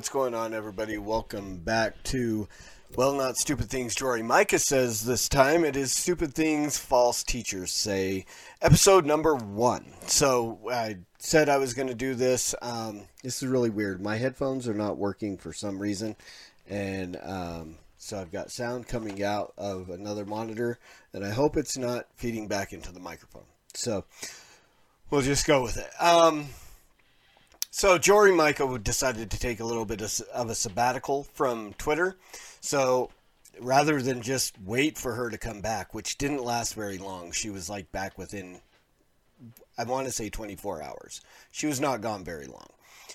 what's going on, everybody? Welcome back to, well, not Stupid Things Jory Micah says this time. It is Stupid Things False Teachers Say, episode number one. So, I said I was going to do this. Um, this is really weird. My headphones are not working for some reason. And um, so I've got sound coming out of another monitor, and I hope it's not feeding back into the microphone. So, we'll just go with it. Um, so Jory Micah decided to take a little bit of, a sabbatical from Twitter. So rather than just wait for her to come back, which didn't last very long, she was like back within, I want to say 24 hours. She was not gone very long.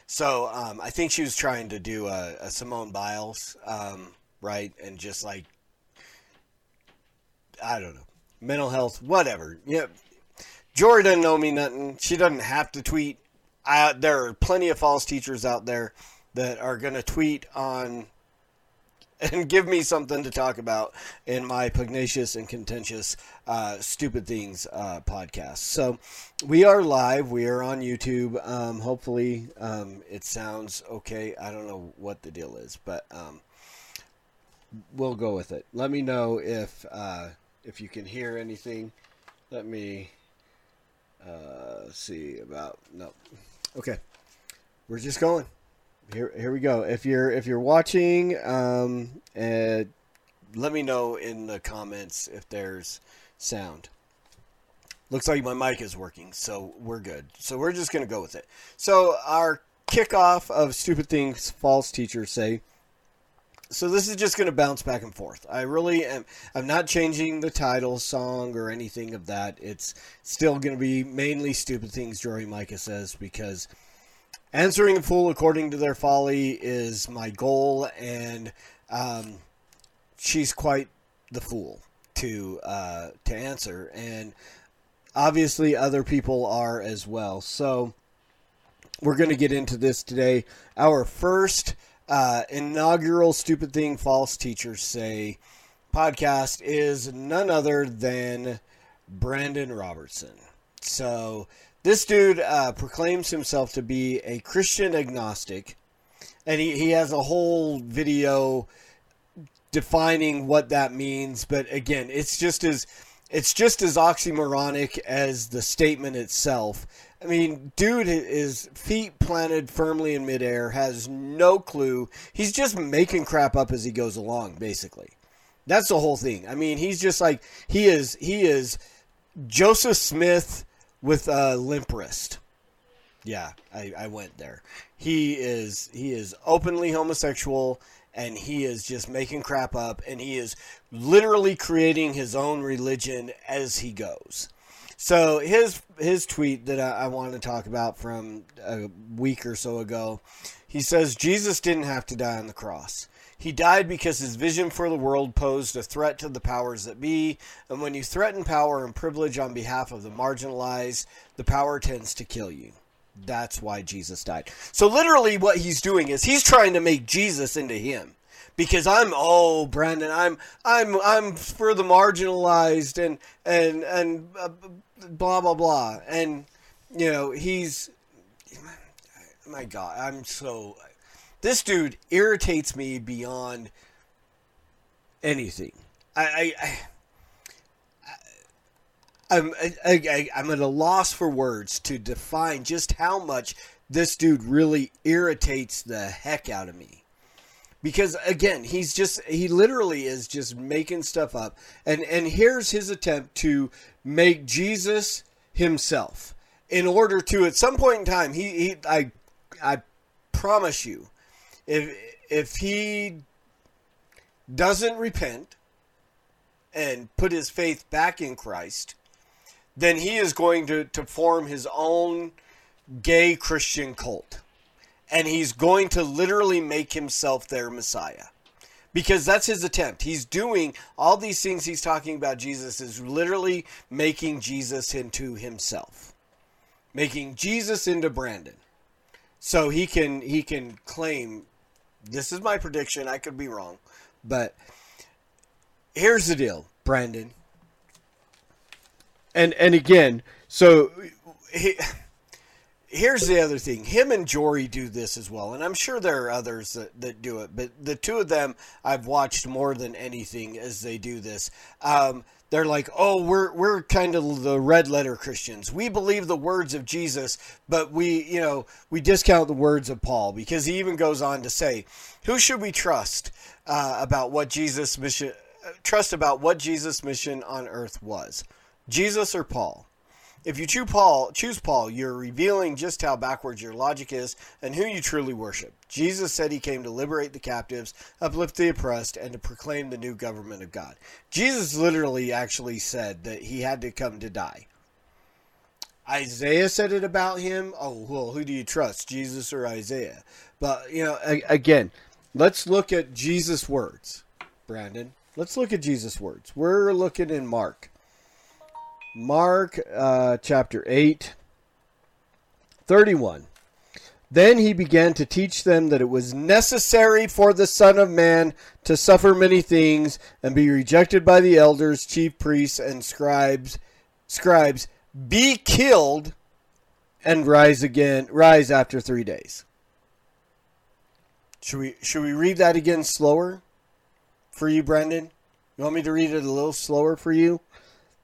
So um, I think she was trying to do a, a Simone Biles, um, right? And just like, I don't know, mental health, whatever. Yeah. Jory doesn't know me nothing. She doesn't have to tweet I, there are plenty of false teachers out there that are going to tweet on and give me something to talk about in my pugnacious and contentious uh, stupid things uh, podcast. So we are live. We are on YouTube. Um, hopefully, um, it sounds okay. I don't know what the deal is, but um, we'll go with it. Let me know if uh, if you can hear anything. Let me uh, see about no. Okay, we're just going. Here, here we go. If you're if you're watching, um, uh, let me know in the comments if there's sound. Looks like my mic is working, so we're good. So we're just gonna go with it. So our kickoff of stupid things false teachers say. So this is just going to bounce back and forth. I really am. I'm not changing the title, song, or anything of that. It's still going to be mainly stupid things. Jory Micah says because answering a fool according to their folly is my goal, and um, she's quite the fool to uh, to answer, and obviously other people are as well. So we're going to get into this today. Our first uh, inaugural stupid thing false teachers say podcast is none other than Brandon Robertson. So this dude uh, proclaims himself to be a Christian agnostic, and he, he has a whole video defining what that means. But again, it's just as it's just as oxymoronic as the statement itself. I mean, dude is feet planted firmly in midair, has no clue. He's just making crap up as he goes along, basically. That's the whole thing. I mean, he's just like he is. He is Joseph Smith with a limp wrist. Yeah, I, I went there. He is he is openly homosexual and he is just making crap up and he is literally creating his own religion as he goes. So his his tweet that I, I want to talk about from a week or so ago, he says Jesus didn't have to die on the cross. He died because his vision for the world posed a threat to the powers that be, and when you threaten power and privilege on behalf of the marginalized, the power tends to kill you. That's why Jesus died. So literally what he's doing is he's trying to make Jesus into him. Because I'm oh Brandon, I'm I'm I'm for the marginalized and and and uh, blah blah blah. And you know, he's my god, I'm so this dude irritates me beyond anything. I, I, I I'm I, I, I'm at a loss for words to define just how much this dude really irritates the heck out of me. Because again, he's just he literally is just making stuff up. And and here's his attempt to make Jesus himself in order to at some point in time he, he I I promise you if if he doesn't repent and put his faith back in Christ, then he is going to, to form his own gay Christian cult. And he's going to literally make himself their Messiah. Because that's his attempt. He's doing all these things he's talking about Jesus is literally making Jesus into himself. Making Jesus into Brandon. So he can he can claim this is my prediction, I could be wrong. But here's the deal, Brandon. And and again, so he, here's the other thing. Him and Jory do this as well, and I'm sure there are others that, that do it. But the two of them I've watched more than anything as they do this. Um, they're like, oh, we're we're kind of the red letter Christians. We believe the words of Jesus, but we, you know, we discount the words of Paul because he even goes on to say, who should we trust uh, about what Jesus mission trust about what Jesus' mission on earth was? Jesus or Paul? If you choose Paul, choose Paul, you're revealing just how backwards your logic is and who you truly worship. Jesus said he came to liberate the captives, uplift the oppressed, and to proclaim the new government of God. Jesus literally actually said that he had to come to die. Isaiah said it about him. Oh, well, who do you trust, Jesus or Isaiah? But, you know, again, let's look at Jesus' words, Brandon. Let's look at Jesus' words. We're looking in Mark. Mark uh, chapter 8, 31. Then he began to teach them that it was necessary for the Son of Man to suffer many things and be rejected by the elders, chief priests, and scribes, scribes, be killed, and rise again, rise after three days. Should we should we read that again slower for you, Brandon? You want me to read it a little slower for you?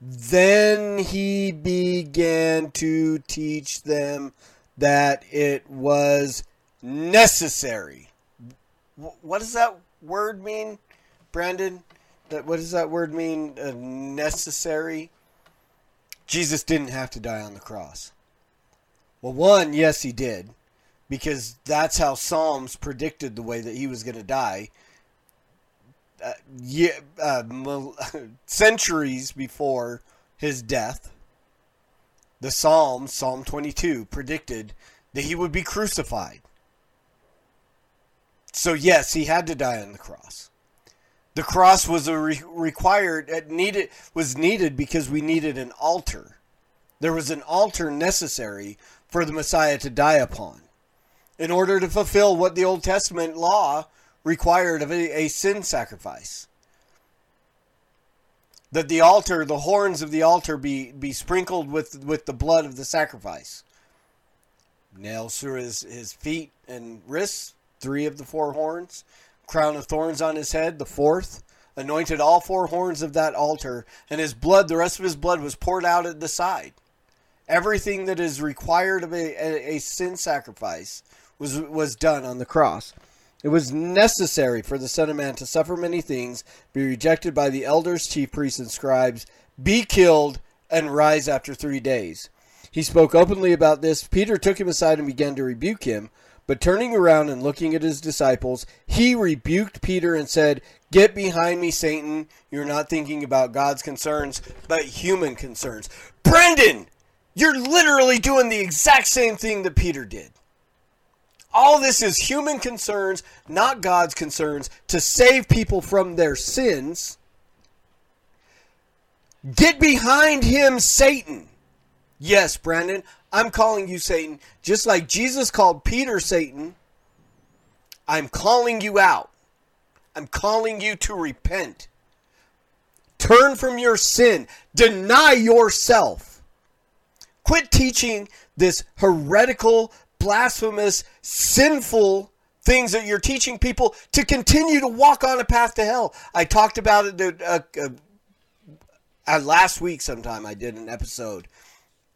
Then he began to teach them that it was necessary. What does that word mean, Brandon? That what does that word mean? Uh, necessary. Jesus didn't have to die on the cross. Well, one, yes, he did, because that's how Psalms predicted the way that he was going to die uh, yeah, uh, centuries before his death, the Psalm, Psalm 22, predicted that he would be crucified. So yes, he had to die on the cross. The cross was a re- required it needed was needed because we needed an altar. There was an altar necessary for the Messiah to die upon in order to fulfill what the Old Testament law required of a, a sin sacrifice. That the altar, the horns of the altar, be, be sprinkled with, with the blood of the sacrifice. Nails through his, his feet and wrists, three of the four horns. Crown of thorns on his head, the fourth. Anointed all four horns of that altar, and his blood, the rest of his blood, was poured out at the side. Everything that is required of a, a, a sin sacrifice was was done on the cross. It was necessary for the Son of Man to suffer many things, be rejected by the elders, chief priests, and scribes, be killed, and rise after three days. He spoke openly about this. Peter took him aside and began to rebuke him. But turning around and looking at his disciples, he rebuked Peter and said, Get behind me, Satan. You're not thinking about God's concerns, but human concerns. Brandon, you're literally doing the exact same thing that Peter did. All this is human concerns, not God's concerns, to save people from their sins. Get behind him, Satan. Yes, Brandon, I'm calling you Satan. Just like Jesus called Peter Satan, I'm calling you out. I'm calling you to repent. Turn from your sin. Deny yourself. Quit teaching this heretical blasphemous, sinful things that you're teaching people to continue to walk on a path to hell. I talked about it uh, uh, uh, last week sometime. I did an episode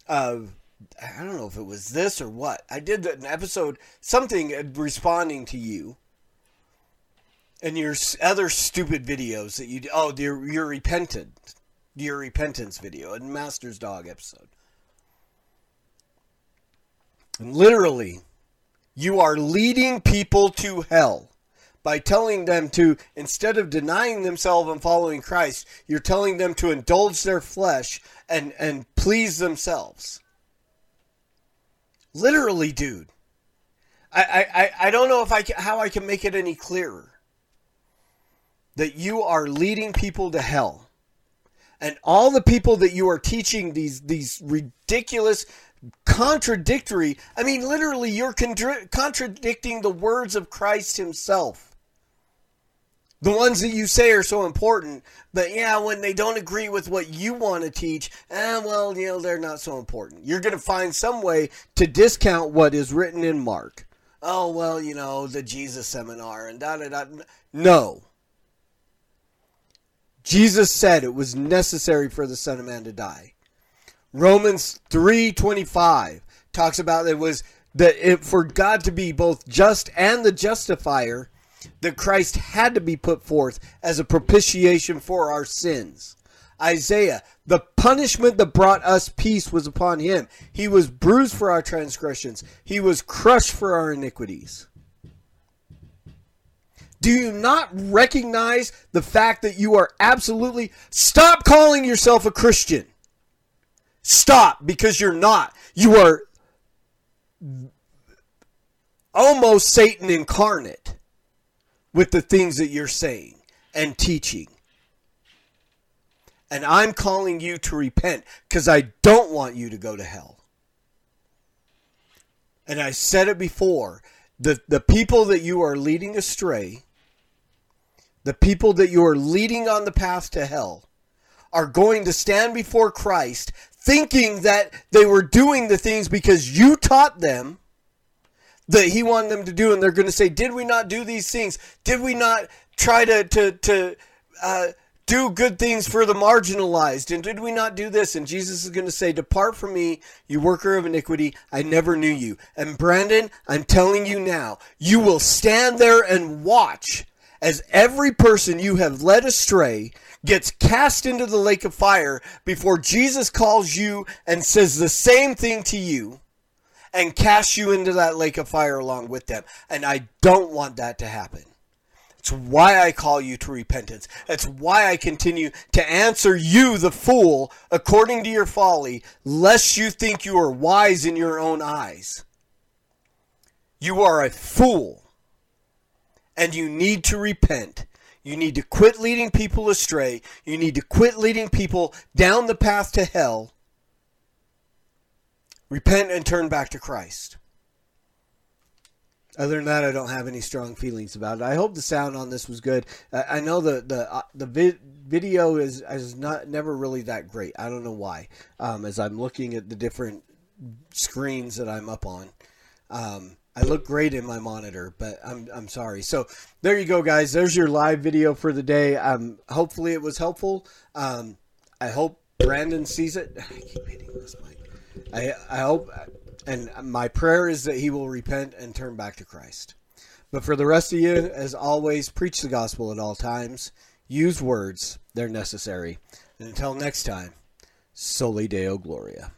of, I don't know if it was this or what. I did an episode, something uh, responding to you and your other stupid videos that you oh your your repentant your repentance video and master's dog episode Literally, you are leading people to hell by telling them to, instead of denying themselves and following Christ, you're telling them to indulge their flesh and, and please themselves. Literally, dude. I, I, I don't know if I can, how I can make it any clearer. That you are leading people to hell. And all the people that you are teaching these these ridiculous contradictory. I mean, literally, you're contra- contradicting the words of Christ Himself. The ones that you say are so important, but yeah, when they don't agree with what you want to teach, eh, well, you know, they're not so important. You're going to find some way to discount what is written in Mark. Oh, well, you know, the Jesus seminar and da da da. No. Jesus said it was necessary for the Son of Man to die. Romans 3:25 talks about it was that it, for God to be both just and the justifier, that Christ had to be put forth as a propitiation for our sins. Isaiah, the punishment that brought us peace was upon him. He was bruised for our transgressions. He was crushed for our iniquities. Do you not recognize the fact that you are absolutely stop calling yourself a Christian? Stop, because you're not. You are almost Satan incarnate with the things that you're saying and teaching. And I'm calling you to repent because I don't want you to go to hell. And I said it before the, the people that you are leading astray, the people that you are leading on the path to hell, are going to stand before Christ thinking that they were doing the things because you taught them that he wanted them to do and they're going to say did we not do these things? Did we not try to to to uh, do good things for the marginalized? And did we not do this? And jesus is going to say depart from me you worker of iniquity. I never knew you. And brandon i'm telling you now you will stand there and watch as every person you have led astray gets cast into the lake of fire before Jesus calls you and says the same thing to you and casts you into that lake of fire along with them. And I don't want that to happen. It's why I call you to repentance. It's why I continue to answer you, the fool, according to your folly, lest you think you are wise in your own eyes. You are a fool, and you need to repent you need to quit leading people astray. You need to quit leading people down the path to hell. Repent and turn back to Christ. Other than that, I don't have any strong feelings about it. I hope the sound on this was good. I know the the uh, the vi- video is is not never really that great. I don't know why. Um, as I'm looking at the different screens that I'm up on, um, I look great in my monitor, but I'm I'm sorry. So there you go, guys. There's your live video for the day. Um, hopefully it was helpful. Um, I hope Brandon sees it. I keep hitting this mic. I I hope, and my prayer is that he will repent and turn back to Christ. But for the rest of you, as always, preach the gospel at all times. Use words; they're necessary. And until next time, Soli Deo Gloria.